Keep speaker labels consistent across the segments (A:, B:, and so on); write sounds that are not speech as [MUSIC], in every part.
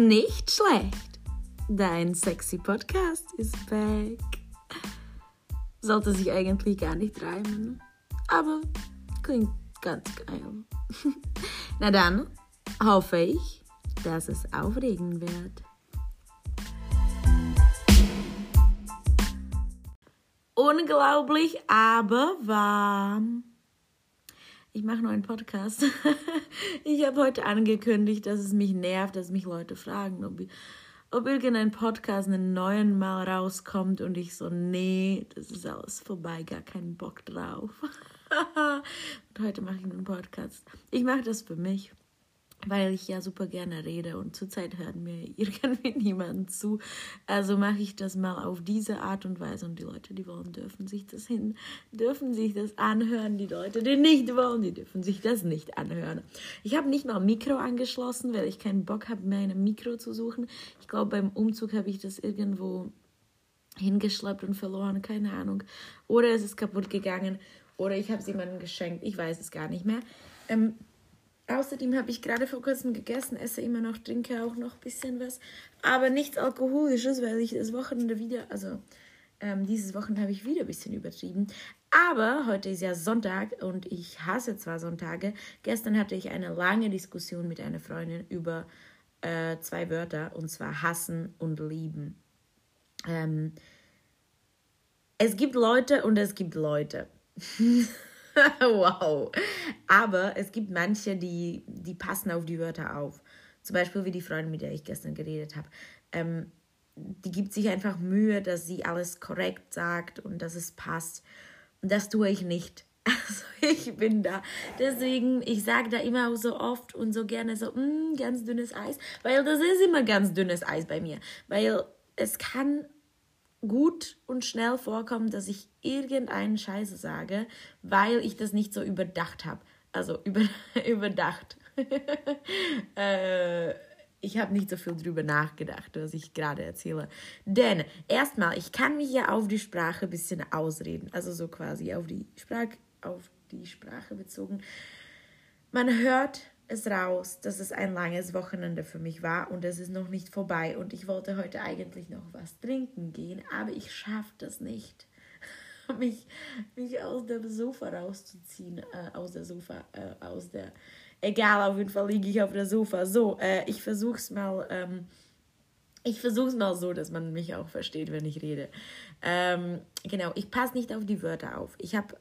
A: Nicht schlecht. Dein sexy Podcast ist back. Sollte sich eigentlich gar nicht reimen, aber klingt ganz geil. [LAUGHS] Na dann hoffe ich, dass es aufregend wird. Unglaublich, aber warm. Ich mache noch einen Podcast. [LAUGHS] ich habe heute angekündigt, dass es mich nervt, dass mich Leute fragen, ob, ob irgendein Podcast einen neuen Mal rauskommt und ich so, nee, das ist alles vorbei, gar keinen Bock drauf. [LAUGHS] und heute mache ich einen Podcast. Ich mache das für mich weil ich ja super gerne rede und zurzeit hört mir [LAUGHS] irgendwie niemand zu. Also mache ich das mal auf diese Art und Weise und die Leute, die wollen, dürfen sich das hin, dürfen sich das anhören. Die Leute, die nicht wollen, die dürfen sich das nicht anhören. Ich habe nicht mal Mikro angeschlossen, weil ich keinen Bock habe, mir ein Mikro zu suchen. Ich glaube, beim Umzug habe ich das irgendwo hingeschleppt und verloren, keine Ahnung. Oder es ist kaputt gegangen oder ich habe es jemandem geschenkt. Ich weiß es gar nicht mehr. Ähm, Außerdem habe ich gerade vor kurzem gegessen, esse immer noch, trinke auch noch ein bisschen was. Aber nichts Alkoholisches, weil ich das Wochenende wieder, also ähm, dieses Wochenende habe ich wieder ein bisschen übertrieben. Aber heute ist ja Sonntag und ich hasse zwar Sonntage. Gestern hatte ich eine lange Diskussion mit einer Freundin über äh, zwei Wörter und zwar hassen und lieben. Ähm, es gibt Leute und es gibt Leute. [LAUGHS] [LAUGHS] wow. Aber es gibt manche, die, die passen auf die Wörter auf. Zum Beispiel wie die Freundin, mit der ich gestern geredet habe. Ähm, die gibt sich einfach Mühe, dass sie alles korrekt sagt und dass es passt. Und das tue ich nicht. [LAUGHS] Also ich bin da. Deswegen, ich sage da immer so oft und so gerne so, mm, ganz dünnes Eis, weil das ist immer ganz dünnes Eis bei mir. Weil es kann gut und schnell vorkommen, dass ich irgendeinen Scheiße sage, weil ich das nicht so überdacht habe. Also [LAUGHS] über, überdacht. [LAUGHS] äh, ich habe nicht so viel drüber nachgedacht, was ich gerade erzähle. Denn erstmal, ich kann mich ja auf die Sprache ein bisschen ausreden. Also so quasi auf die Sprache, auf die Sprache bezogen. Man hört es raus, dass es ein langes Wochenende für mich war und es ist noch nicht vorbei und ich wollte heute eigentlich noch was trinken gehen, aber ich schaffe das nicht. [LAUGHS] mich, mich aus dem Sofa rauszuziehen, äh, aus der Sofa, äh, aus der, egal, auf jeden Fall liege ich auf der Sofa. So, äh, ich versuch's mal, ähm, ich versuch's mal so, dass man mich auch versteht, wenn ich rede. Ähm, genau, ich passe nicht auf die Wörter auf. Ich habe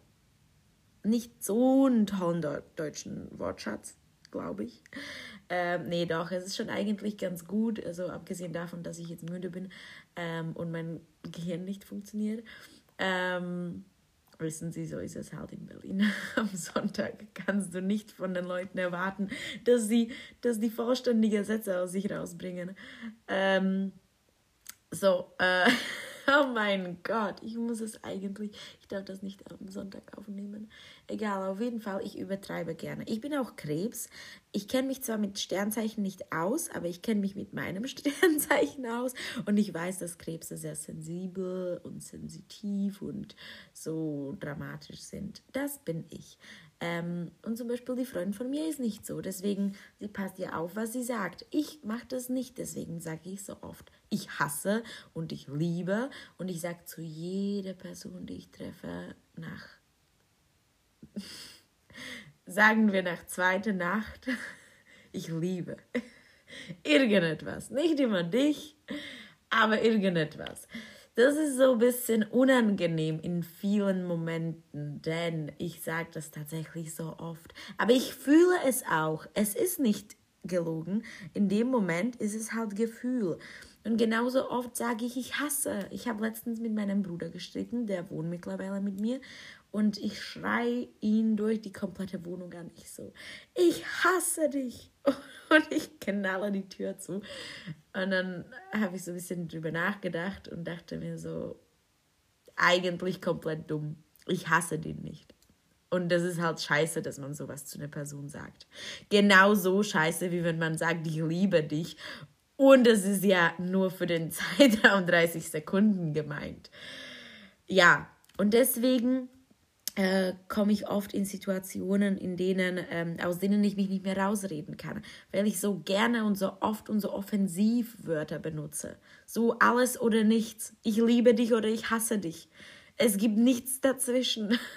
A: nicht so einen tollen deutschen Wortschatz glaube ich. Ähm, nee, doch, es ist schon eigentlich ganz gut, also abgesehen davon, dass ich jetzt müde bin ähm, und mein Gehirn nicht funktioniert. Ähm, wissen Sie, so ist es halt in Berlin. [LAUGHS] Am Sonntag kannst du nicht von den Leuten erwarten, dass sie dass die vollständige Sätze aus sich rausbringen. Ähm, so, äh, [LAUGHS] Oh mein Gott, ich muss es eigentlich, ich darf das nicht am Sonntag aufnehmen. Egal, auf jeden Fall, ich übertreibe gerne. Ich bin auch Krebs. Ich kenne mich zwar mit Sternzeichen nicht aus, aber ich kenne mich mit meinem [LAUGHS] Sternzeichen aus und ich weiß, dass Krebse sehr sensibel und sensitiv und so dramatisch sind. Das bin ich. Ähm, und zum Beispiel die Freundin von mir ist nicht so. Deswegen, sie passt ja auf, was sie sagt. Ich mache das nicht. Deswegen sage ich so oft, ich hasse und ich liebe. Und ich sage zu jeder Person, die ich treffe, nach, [LAUGHS] sagen wir nach zweiter Nacht, [LAUGHS] ich liebe. [LAUGHS] irgendetwas. Nicht immer dich, aber irgendetwas. Das ist so ein bisschen unangenehm in vielen Momenten, denn ich sage das tatsächlich so oft. Aber ich fühle es auch. Es ist nicht gelogen. In dem Moment ist es halt Gefühl. Und genauso oft sage ich, ich hasse. Ich habe letztens mit meinem Bruder gestritten, der wohnt mittlerweile mit mir. Und ich schrei ihn durch die komplette Wohnung an. Ich so, ich hasse dich. [LAUGHS] Und ich knalle die Tür zu. Und dann habe ich so ein bisschen drüber nachgedacht und dachte mir so, eigentlich komplett dumm. Ich hasse den nicht. Und das ist halt scheiße, dass man sowas zu einer Person sagt. Genauso scheiße, wie wenn man sagt, ich liebe dich. Und es ist ja nur für den [LAUGHS] Zeitraum 30 Sekunden gemeint. Ja, und deswegen äh, komme ich oft in Situationen, in denen, ähm, aus denen ich mich nicht mehr rausreden kann, weil ich so gerne und so oft und so offensiv Wörter benutze. So alles oder nichts. Ich liebe dich oder ich hasse dich. Es gibt nichts dazwischen. [LAUGHS]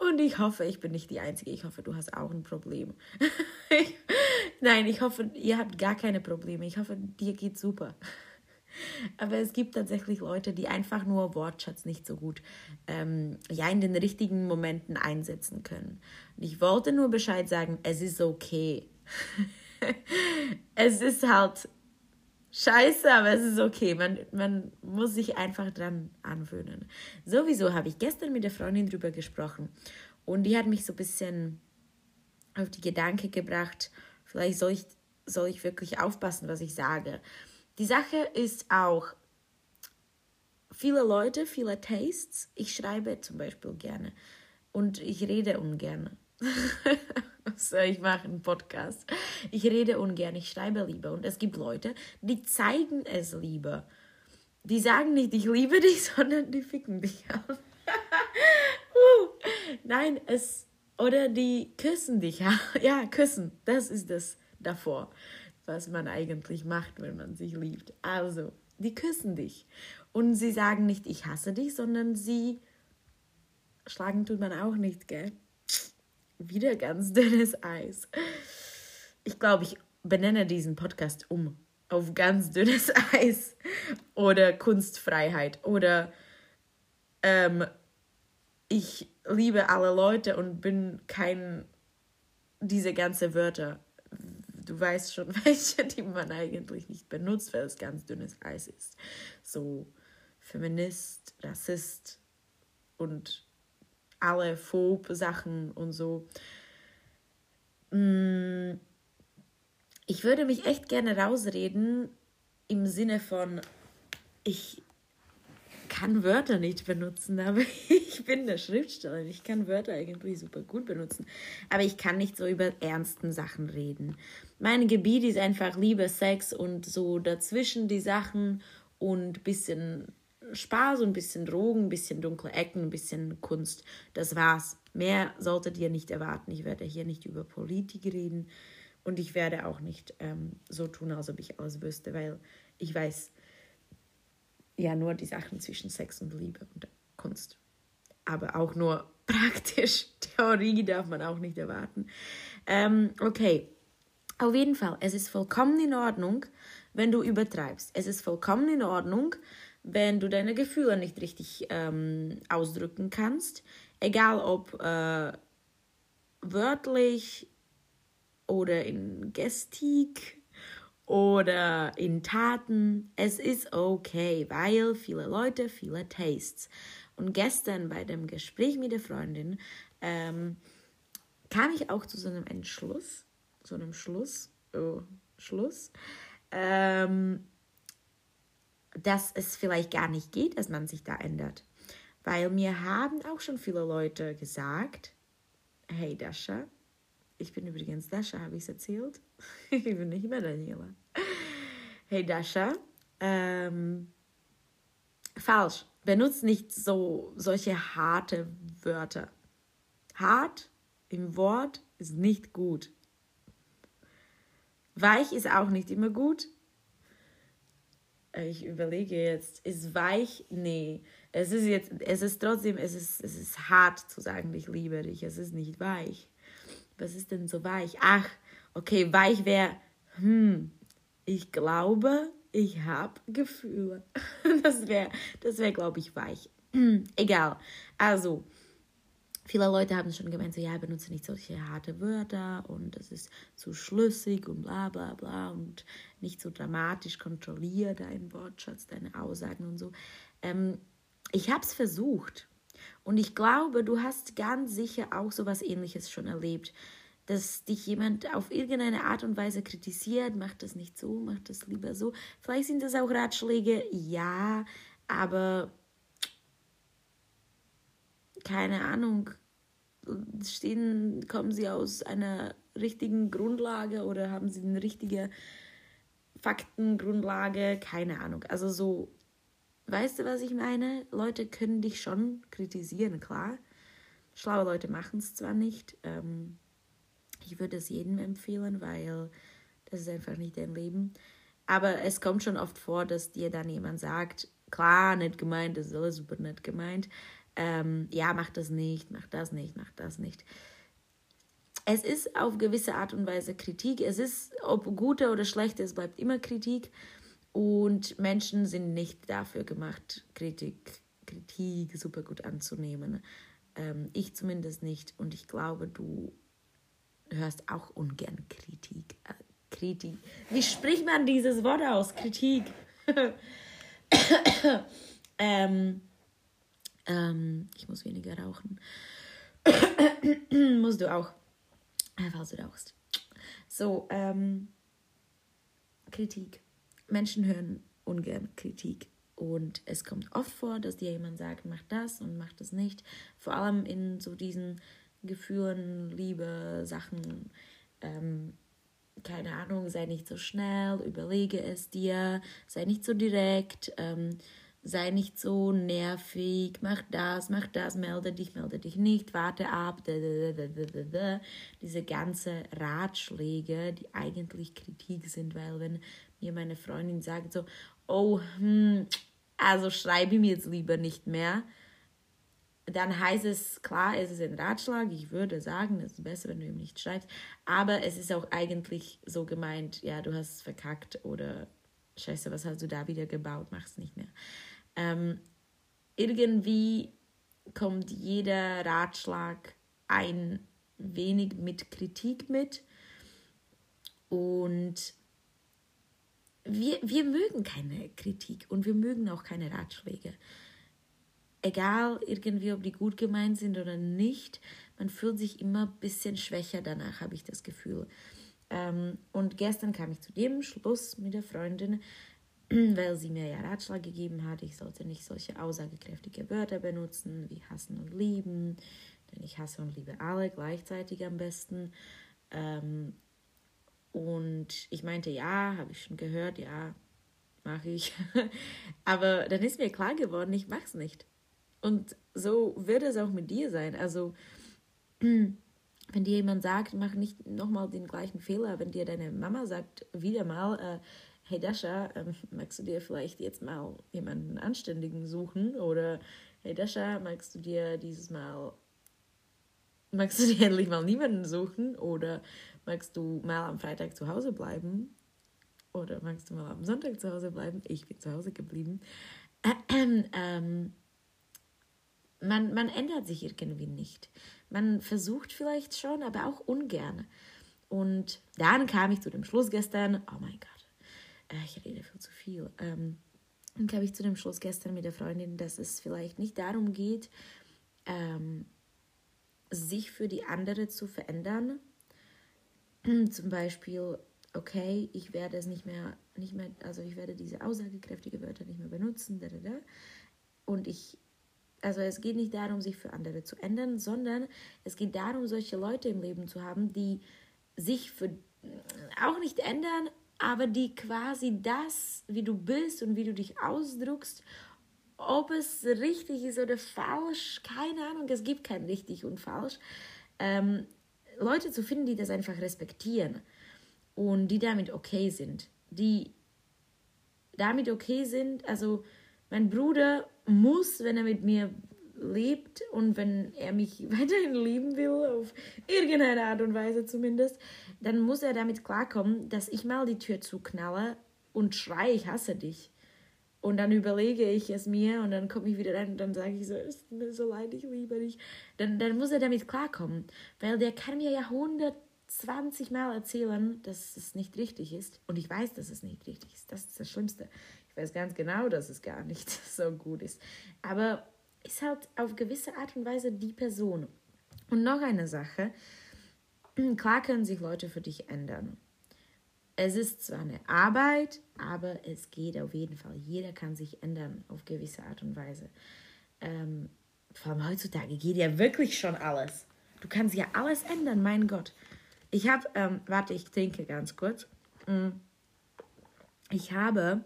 A: Und ich hoffe, ich bin nicht die Einzige. Ich hoffe, du hast auch ein Problem. [LAUGHS] Nein, ich hoffe, ihr habt gar keine Probleme. Ich hoffe, dir geht super. [LAUGHS] Aber es gibt tatsächlich Leute, die einfach nur Wortschatz nicht so gut ähm, ja, in den richtigen Momenten einsetzen können. Und ich wollte nur Bescheid sagen, es ist okay. [LAUGHS] es ist halt scheiße, aber es ist okay. Man, man muss sich einfach dran anwöhnen. Sowieso habe ich gestern mit der Freundin drüber gesprochen und die hat mich so ein bisschen auf die Gedanke gebracht, vielleicht soll ich, soll ich wirklich aufpassen, was ich sage. Die Sache ist auch, viele Leute, viele Tastes. Ich schreibe zum Beispiel gerne und ich rede ungern. [LAUGHS] so, ich mache einen Podcast. Ich rede ungern, ich schreibe lieber. Und es gibt Leute, die zeigen es lieber. Die sagen nicht, ich liebe dich, [LAUGHS] sondern die ficken dich auf. [LAUGHS] uh, nein, es. Oder die küssen dich. Ja, küssen. Das ist das davor was man eigentlich macht, wenn man sich liebt. Also, die küssen dich. Und sie sagen nicht, ich hasse dich, sondern sie schlagen tut man auch nicht, gell? Wieder ganz dünnes Eis. Ich glaube, ich benenne diesen Podcast um auf ganz dünnes [LAUGHS] Eis oder Kunstfreiheit oder ähm, ich liebe alle Leute und bin kein diese ganze Wörter du weißt schon, [LAUGHS] welche, die man eigentlich nicht benutzt, weil es ganz dünnes Eis ist. So Feminist, Rassist und alle Phob-Sachen und so. Mm, ich würde mich echt gerne rausreden im Sinne von, ich kann Wörter nicht benutzen, aber [LAUGHS] ich bin eine Schriftstellerin. Ich kann Wörter eigentlich super gut benutzen. Aber ich kann nicht so über ernsten Sachen reden. Mein Gebiet ist einfach Liebe, Sex und so dazwischen die Sachen und bisschen Spaß und bisschen Drogen, bisschen dunkle Ecken, bisschen Kunst. Das war's. Mehr solltet ihr nicht erwarten. Ich werde hier nicht über Politik reden und ich werde auch nicht ähm, so tun, als ob ich alles wüsste, weil ich weiß, ja nur die Sachen zwischen Sex und Liebe und Kunst. Aber auch nur [LAUGHS] praktisch. Theorie darf man auch nicht erwarten. Ähm, okay, auf jeden Fall, es ist vollkommen in Ordnung, wenn du übertreibst. Es ist vollkommen in Ordnung, wenn du deine Gefühle nicht richtig ähm, ausdrücken kannst. Egal ob äh, wörtlich oder in Gestik oder in Taten. Es ist okay, weil viele Leute, viele Tastes. Und gestern bei dem Gespräch mit der Freundin ähm, kam ich auch zu so einem Entschluss, so einem Schluss, oh, Schluss, ähm, dass es vielleicht gar nicht geht, dass man sich da ändert. Weil mir haben auch schon viele Leute gesagt, hey Dasha, ich bin übrigens Dasha, habe ich es erzählt? [LAUGHS] ich bin nicht mehr Daniela. Hey Dasha, ähm, falsch. Benutzt nicht so solche harte Wörter. Hart im Wort ist nicht gut. Weich ist auch nicht immer gut. Ich überlege jetzt, ist weich? Nee. Es ist jetzt, es ist trotzdem, es ist, es ist hart zu sagen, ich liebe dich. Es ist nicht weich was ist denn so weich? Ach, okay, weich wäre, hm, ich glaube, ich habe Gefühle. [LAUGHS] Das wäre, das wäre, glaube ich, weich. [CLEARS THROAT] Egal. Also, viele Leute haben schon gemeint, so, ja, benutze nicht solche harte Wörter und das ist zu schlüssig und bla bla bla und nicht so dramatisch, kontrolliere deinen Wortschatz, deine Aussagen und so. Ähm, ich habe es versucht. Und ich glaube, du hast ganz sicher auch so was ähnliches schon erlebt, dass dich jemand auf irgendeine Art und Weise kritisiert, macht das nicht so, macht das lieber so. Vielleicht sind das auch Ratschläge, ja, aber keine Ahnung, stehen, kommen sie aus einer richtigen Grundlage oder haben sie eine richtige Faktengrundlage, keine Ahnung. Also so Weißt du, was ich meine? Leute können dich schon kritisieren, klar. Schlaue Leute machen es zwar nicht. Ähm, ich würde es jedem empfehlen, weil das ist einfach nicht dein Leben. Aber es kommt schon oft vor, dass dir dann jemand sagt, klar, nicht gemeint, das ist alles super nett gemeint. Ähm, ja, mach das nicht, mach das nicht, mach das nicht. Es ist auf gewisse Art und Weise Kritik. Es ist, ob gute oder schlechte, es bleibt immer Kritik. Und Menschen sind nicht dafür gemacht, Kritik, Kritik super gut anzunehmen. Ähm, ich zumindest nicht. Und ich glaube, du hörst auch ungern Kritik. Äh, Kritik. Wie spricht man dieses Wort aus? Kritik. [COUGHS] ähm, ähm, ich muss weniger rauchen. [COUGHS] Musst du auch. Äh, falls du rauchst. So, ähm, Kritik. Menschen hören ungern Kritik. Und es kommt oft vor, dass dir jemand sagt, mach das und mach das nicht. Vor allem in so diesen Gefühlen, Liebe, Sachen. Ähm, keine Ahnung, sei nicht so schnell, überlege es dir, sei nicht so direkt, ähm, sei nicht so nervig, mach das, mach das, melde dich, melde dich nicht, warte ab, diese ganze Ratschläge, die eigentlich Kritik sind, weil wenn mir meine Freundin sagt so, oh, hm, also schreibe mir jetzt lieber nicht mehr, dann heißt es, klar, es ist ein Ratschlag, ich würde sagen, es ist besser, wenn du ihm nicht schreibst, aber es ist auch eigentlich so gemeint, ja, du hast verkackt oder scheiße, was hast du da wieder gebaut, mach es nicht mehr. Ähm, irgendwie kommt jeder Ratschlag ein wenig mit Kritik mit und wir, wir mögen keine Kritik und wir mögen auch keine Ratschläge. Egal irgendwie, ob die gut gemeint sind oder nicht, man fühlt sich immer ein bisschen schwächer danach, habe ich das Gefühl. Ähm, und gestern kam ich zu dem Schluss mit der Freundin, [CLEARS THROAT] weil sie mir ja Ratschlag gegeben hat, ich sollte nicht solche aussagekräftige Wörter benutzen wie hassen und lieben, denn ich hasse und liebe alle gleichzeitig am besten. Ähm, und ich meinte, ja, habe ich schon gehört, ja, mache ich. [LAUGHS] Aber dann ist mir klar geworden, ich mache es nicht. Und so wird es auch mit dir sein. Also, [CLEARS THROAT] wenn dir jemand sagt, mach nicht nochmal den gleichen Fehler, wenn dir deine Mama sagt, wieder mal, äh, hey Dasha, ähm, magst du dir vielleicht jetzt mal jemanden Anständigen suchen? Oder hey Dasha, magst du dir dieses Mal, magst du dir [LAUGHS] endlich mal niemanden suchen? Oder magst du mal am Freitag zu Hause bleiben? Oder magst du mal am Sonntag zu Hause bleiben? Ich bin zu Hause geblieben. [CLEARS THROAT] Ähm, ähm, man, man ändert sich irgendwie nicht. Man versucht vielleicht schon, aber auch ungern. Und dann kam ich zu dem Schluss gestern, oh mein Gott, äh, ich rede viel zu viel. Ähm, dann kam ich zu dem Schluss gestern mit der Freundin, dass es vielleicht nicht darum geht, ähm, sich für die andere zu verändern, [CLEARS THROAT] zum Beispiel, okay, ich werde es nicht mehr, nicht mehr, also ich werde diese aussagekräftige Wörter nicht mehr benutzen, da, da, da. und ich, also es geht nicht darum, sich für andere zu ändern, sondern es geht darum, solche Leute im Leben zu haben, die sich für auch nicht ändern, aber die quasi das, wie du bist und wie du dich ausdrückst, ob es richtig ist oder falsch, keine Ahnung, es gibt kein richtig und falsch, ähm, Leute zu finden, die das einfach respektieren und die damit okay sind, die damit okay sind. Also mein Bruder muss, wenn er mit mir lebt und wenn er mich [LAUGHS] weiterhin lieben will, auf irgendeine Art und Weise zumindest, dann muss er damit klarkommen, dass ich mal die Tür zuknalle und schreie, ich hasse dich. Und dann überlege ich es mir und dann komme ich wieder rein und dann sage ich so, es tut mir so leid, ich liebe dich. Dann, dann muss er damit klarkommen, weil der kann mir ja 120 Mal erzählen, dass es nicht richtig ist. Und ich weiß, dass es nicht richtig ist. Das ist das Schlimmste. Ich weiß ganz genau, dass es gar nicht [LAUGHS] so gut ist. Aber ist halt auf gewisse Art und Weise die Person. Und noch eine Sache. [CLEARS THROAT] Klar können sich Leute für dich ändern. Es ist zwar eine Arbeit, aber es geht auf jeden Fall. Jeder kann sich ändern auf gewisse Art und Weise. Ähm, vor allem heutzutage geht ja wirklich schon alles. Du kannst ja alles ändern, mein Gott. Ich habe, ähm, warte, ich trinke ganz kurz. Mm. Ich habe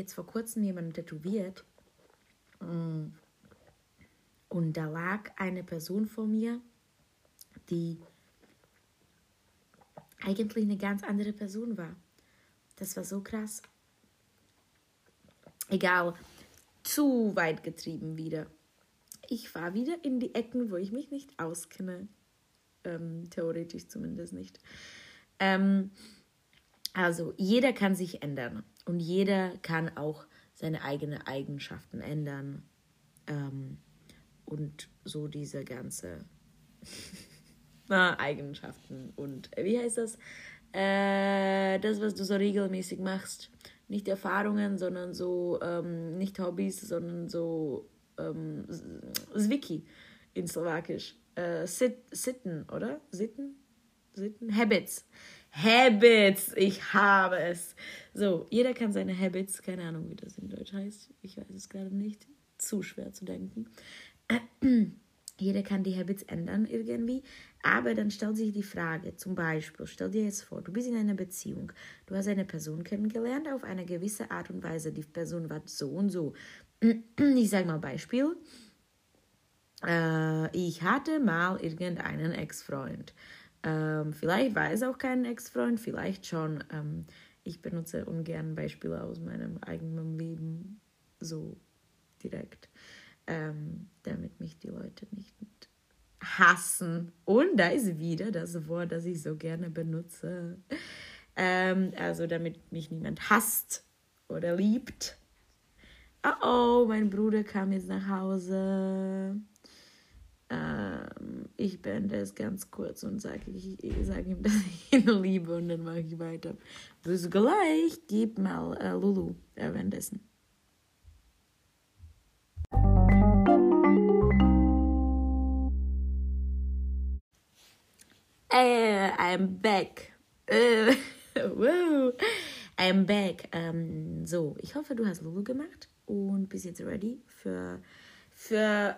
A: jetzt vor kurzem jemanden tätowiert. Mm. Und da lag eine Person vor mir, die eigentlich eine ganz andere Person war. Das war so krass. Egal, zu weit getrieben wieder. Ich fahre wieder in die Ecken, wo ich mich nicht auskenne. Ähm, theoretisch zumindest nicht. Ähm, also, jeder kann sich ändern und jeder kann auch seine eigenen Eigenschaften ändern. Ähm, und so diese ganze [LAUGHS] na, Eigenschaften und äh, wie heißt das? Äh, das, was du so regelmäßig machst. Nicht Erfahrungen, sondern so, ähm, nicht Hobbys, sondern so ähm, Zwiki in Slowakisch. Äh, Sit Sitten, oder? Sitten? Sitten? Habits. Habits, ich habe es. So, jeder kann seine Habits, keine Ahnung, wie das in Deutsch heißt. Ich weiß es gerade nicht. Zu schwer zu denken. [CLEARS THROAT] Jeder kann die Habits ändern irgendwie, aber dann stellt sich die Frage, zum Beispiel, stell dir jetzt vor, du bist in einer Beziehung, du hast eine Person kennengelernt auf eine gewisse Art und Weise, die Person war so und so. [CLEARS THROAT] Ich sage mal Beispiel, äh, ich hatte mal irgendeinen Ex-Freund. Ähm, vielleicht war es auch kein Ex-Freund, vielleicht schon. Ähm, ich benutze ungern Beispiele aus meinem eigenen Leben so direkt ähm, damit mich die Leute nicht hassen. Und da ist wieder das Wort, das ich so gerne benutze. Ähm, also damit mich niemand hasst oder liebt. Oh oh, mein Bruder kam jetzt nach Hause. Ähm, ich beende es ganz kurz und sage sag ihm, [LAUGHS] dass ich ihn liebe und dann mache ich weiter. Bis gleich. Gib mal äh, Lulu äh, währenddessen. Uh, I'm back. Uh, [LAUGHS] wow. I'm back. Ähm, so, ich hoffe, du hast Lulu gemacht und bist jetzt ready für, für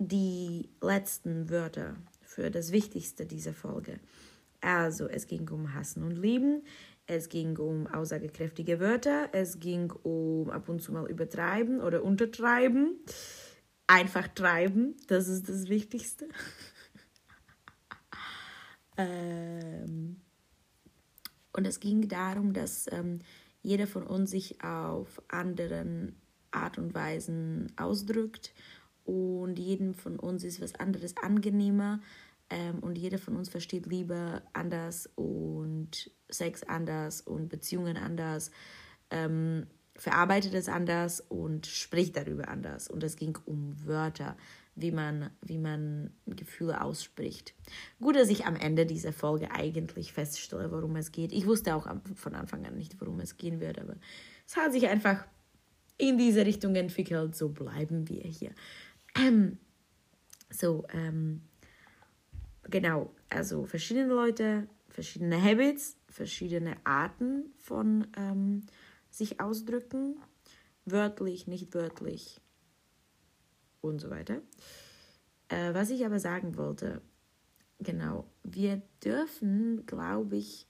A: die letzten Wörter, für das Wichtigste dieser Folge. Also, es ging um Hassen und Lieben, es ging um aussagekräftige Wörter, es ging um ab und zu mal übertreiben oder untertreiben. Einfach treiben, das ist das Wichtigste. [LAUGHS] Ähm, und es ging darum, dass ähm, jeder von uns sich auf anderen Art und Weisen ausdrückt und jedem von uns ist was anderes angenehmer ähm, und jeder von uns versteht Liebe anders und Sex anders und Beziehungen anders, ähm, verarbeitet es anders und spricht darüber anders. Und es ging um Wörter wie man, wie man Gefühle ausspricht. Gut, dass ich am Ende dieser Folge eigentlich feststelle, worum es geht. Ich wusste auch von Anfang an nicht, worum es gehen wird, aber es hat sich einfach in diese Richtung entwickelt. So bleiben wir hier. [CLEARS THROAT] So, ähm, genau, also verschiedene Leute, verschiedene Habits, verschiedene Arten von ähm, sich ausdrücken, wörtlich, nicht wörtlich, und so weiter. Äh, was ich aber sagen wollte, genau, wir dürfen, glaube ich,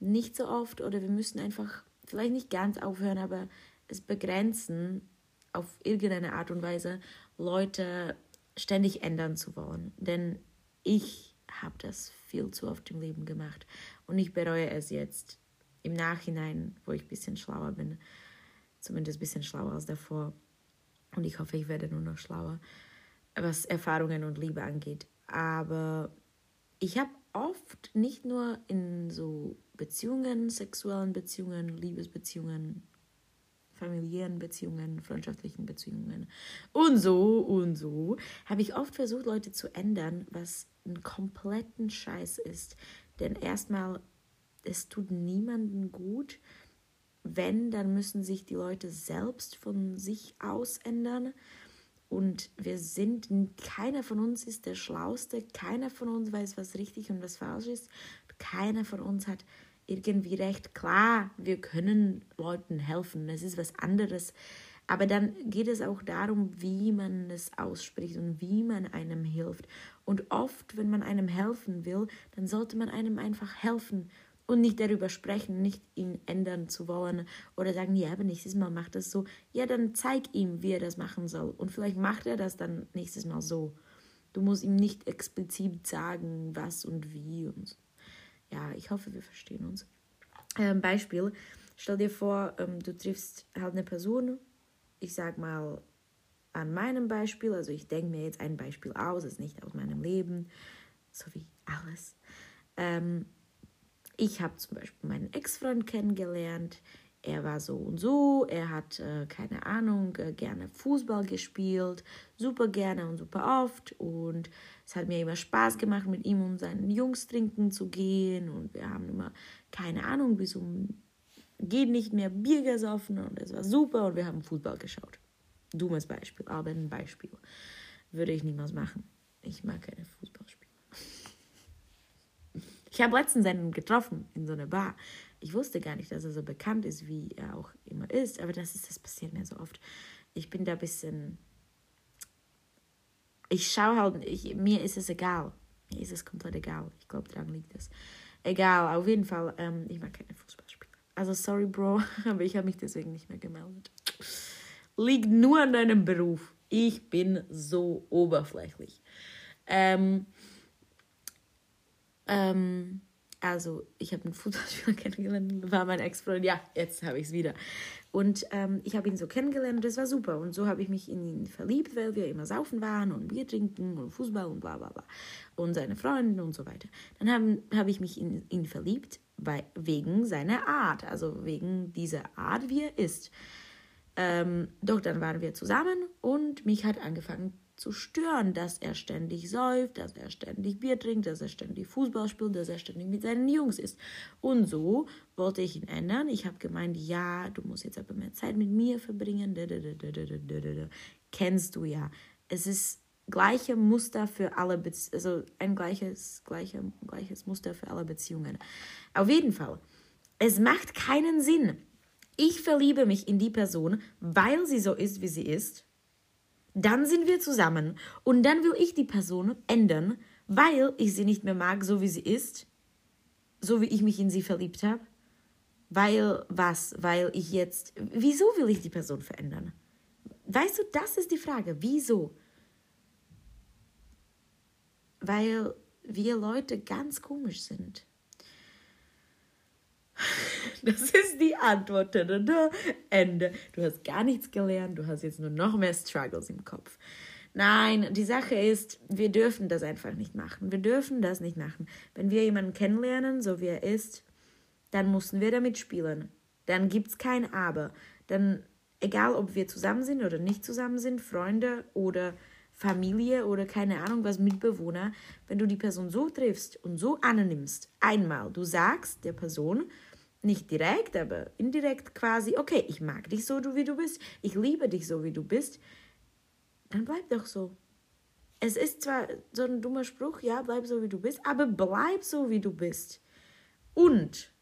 A: nicht so oft oder wir müssen einfach vielleicht nicht ganz aufhören, aber es begrenzen, auf irgendeine Art und Weise Leute ständig ändern zu wollen. Denn ich habe das viel zu oft im Leben gemacht und ich bereue es jetzt im Nachhinein, wo ich ein bisschen schlauer bin, zumindest ein bisschen schlauer als davor. Und ich hoffe, ich werde nur noch schlauer, was Erfahrungen und Liebe angeht. Aber ich habe oft nicht nur in so Beziehungen, sexuellen Beziehungen, Liebesbeziehungen, familiären Beziehungen, freundschaftlichen Beziehungen und so und so, habe ich oft versucht, Leute zu ändern, was einen kompletten Scheiß ist. Denn erstmal, es tut niemandem gut, wenn, dann müssen sich die Leute selbst von sich aus ändern. Und wir sind, keiner von uns ist der Schlauste, keiner von uns weiß, was richtig und was falsch ist. Keiner von uns hat irgendwie recht. Klar, wir können Leuten helfen, es ist was anderes. Aber dann geht es auch darum, wie man es ausspricht und wie man einem hilft. Und oft, wenn man einem helfen will, dann sollte man einem einfach helfen und nicht darüber sprechen, nicht ihn ändern zu wollen oder sagen, ja, aber nächstes Mal macht das so. Ja, dann zeig ihm, wie er das machen soll. Und vielleicht macht er das dann nächstes Mal so. Du musst ihm nicht explizit sagen, was und wie und so. Ja, ich hoffe, wir verstehen uns. Ähm, Beispiel, stell dir vor, ähm, du triffst halt eine Person, ich sag mal an meinem Beispiel, also ich denke mir jetzt ein Beispiel aus, ist nicht aus meinem Leben, so wie alles. Ähm, ich habe zum Beispiel meinen Ex-Freund kennengelernt. Er war so und so, er hat, äh, keine Ahnung, äh, gerne Fußball gespielt, super gerne und super oft. Und es hat mir immer Spaß gemacht, mit ihm und seinen Jungs trinken zu gehen. Und wir haben immer, keine Ahnung, bis um, geht nicht mehr Bier gesoffen. Und es war super und wir haben Fußball geschaut. Dummes Beispiel, aber ein Beispiel. Würde ich niemals machen. Ich mag keine Fußballspiele. [LAUGHS] Ich habe letztens einen getroffen in so einer Bar. Ich wusste gar nicht, dass er so bekannt ist, wie er auch immer ist, aber das ist, das passiert mir so oft. Ich bin da ein bisschen. Ich schaue halt, ich, mir ist es egal. Mir ist es komplett egal. Ich glaube, daran liegt es. Egal, auf jeden Fall, ähm, ich mag keine Fußballspieler. Also, sorry, Bro, [LAUGHS] aber ich habe mich deswegen nicht mehr gemeldet. Liegt nur an deinem Beruf. Ich bin so oberflächlich. Ähm, ähm, also, ich habe einen Fußballspieler [LAUGHS] kennengelernt, war mein Ex-Freund. Ja, jetzt habe ich es wieder. Und ähm, ich habe ihn so kennengelernt und das war super. Und so habe ich mich in ihn verliebt, weil wir immer saufen waren und Bier trinken und Fußball und bla bla bla. Und seine Freunde und so weiter. Dann habe hab ich mich in ihn verliebt, weil, wegen seiner Art, also wegen dieser Art, wie er ist. Ähm, doch dann waren wir zusammen und mich hat angefangen zu stören, dass er ständig säuft, dass er ständig Bier trinkt, dass er ständig Fußball spielt, dass er ständig mit seinen Jungs ist. Und so wollte ich ihn ändern. Ich habe gemeint, ja, du musst jetzt aber mehr Zeit mit mir verbringen. Kennst du ja. Es ist gleiche Muster für alle Beziehungen, also ein gleiches, gleiche, gleiches Muster für alle Beziehungen. Auf jeden Fall. Es macht keinen Sinn. Ich verliebe mich in die Person, weil sie so ist, wie sie ist dann sind wir zusammen und dann will ich die Person ändern, weil ich sie nicht mehr mag, so wie sie ist, so wie ich mich in sie verliebt habe. Weil was? Weil ich jetzt. Wieso will ich die Person verändern? Weißt du, das ist die Frage. Wieso? Weil wir Leute ganz komisch sind. [LAUGHS] Das ist Antwort. Ende. Du hast gar nichts gelernt, du hast jetzt nur noch mehr Struggles im Kopf. Nein, die Sache ist, wir dürfen das einfach nicht machen. Wir dürfen das nicht machen. Wenn wir jemanden kennenlernen, so wie er ist, dann müssen wir damit spielen. Dann gibt es kein Aber. Dann, egal ob wir zusammen sind oder nicht zusammen sind, Freunde oder Familie oder keine Ahnung was, Mitbewohner, wenn du die Person so triffst und so annimmst, einmal, du sagst der Person, nicht direkt, aber indirekt quasi, okay, ich mag dich so, wie du bist, ich liebe dich so, wie du bist, dann bleib doch so. Es ist zwar so ein dummer Spruch, ja, bleib so, wie du bist, aber bleib so, wie du bist. Und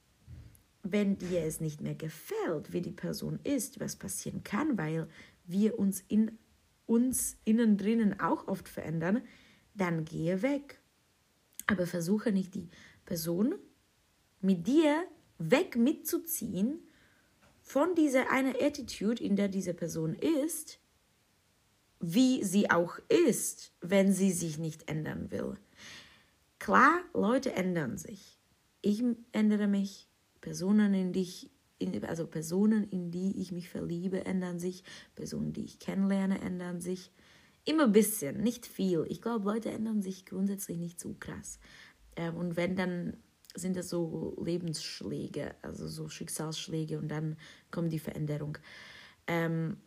A: wenn dir es nicht mehr gefällt, wie die Person ist, was passieren kann, weil wir uns in uns innen drinnen auch oft verändern, dann gehe weg. Aber versuche nicht die Person mit dir weg mitzuziehen von dieser einer Attitude, in der diese Person ist, wie sie auch ist, wenn sie sich nicht ändern will. Klar, Leute ändern sich. Ich ändere mich, Personen, in die also Personen, in die ich mich verliebe, ändern sich, Personen, die ich kennenlerne, ändern sich. Immer ein bisschen, nicht viel. Ich glaube, Leute ändern sich grundsätzlich nicht so krass. Ähm, und wenn dann sind das so Lebensschläge, also so Schicksalsschläge und dann kommt die Veränderung. Ähm,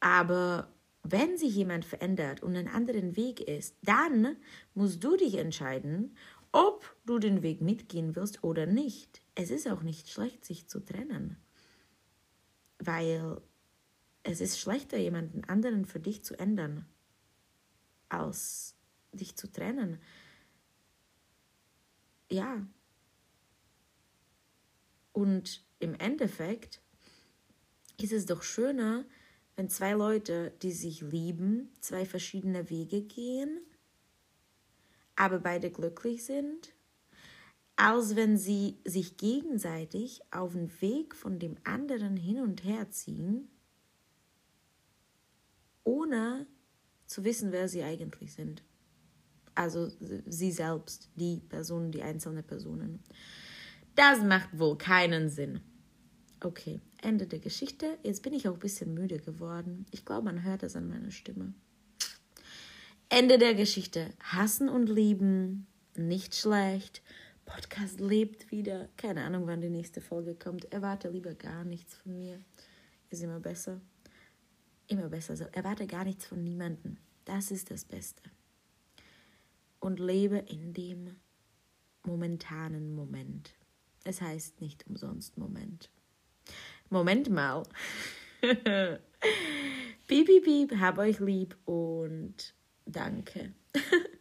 A: aber wenn sich jemand verändert und einen anderen Weg ist, dann musst du dich entscheiden, ob du den Weg mitgehen willst oder nicht. Es ist auch nicht schlecht, sich zu trennen, weil es ist schlechter, jemanden anderen für dich zu ändern, als dich zu trennen ja. Und im Endeffekt ist es doch schöner, wenn zwei Leute, die sich lieben, zwei verschiedene Wege gehen, aber beide glücklich sind, als wenn sie sich gegenseitig auf den Weg von dem anderen hin und her ziehen, ohne zu wissen, wer sie eigentlich sind. Also sie selbst, die Personen, die einzelnen Personen. Das macht wohl keinen Sinn. Okay, Ende der Geschichte. Jetzt bin ich auch ein bisschen müde geworden. Ich glaube, man hört es an meiner Stimme. Ende der Geschichte. Hassen und lieben, nicht schlecht. Podcast lebt wieder. Keine Ahnung, wann die nächste Folge kommt. Erwarte lieber gar nichts von mir. Ist immer besser. Immer besser so. Erwarte gar nichts von niemandem. Das ist das Beste. Und lebe in dem momentanen Moment. Es heißt nicht umsonst Moment. Moment mal. [LAUGHS] piep, piep, piep, hab euch lieb und danke. [LAUGHS]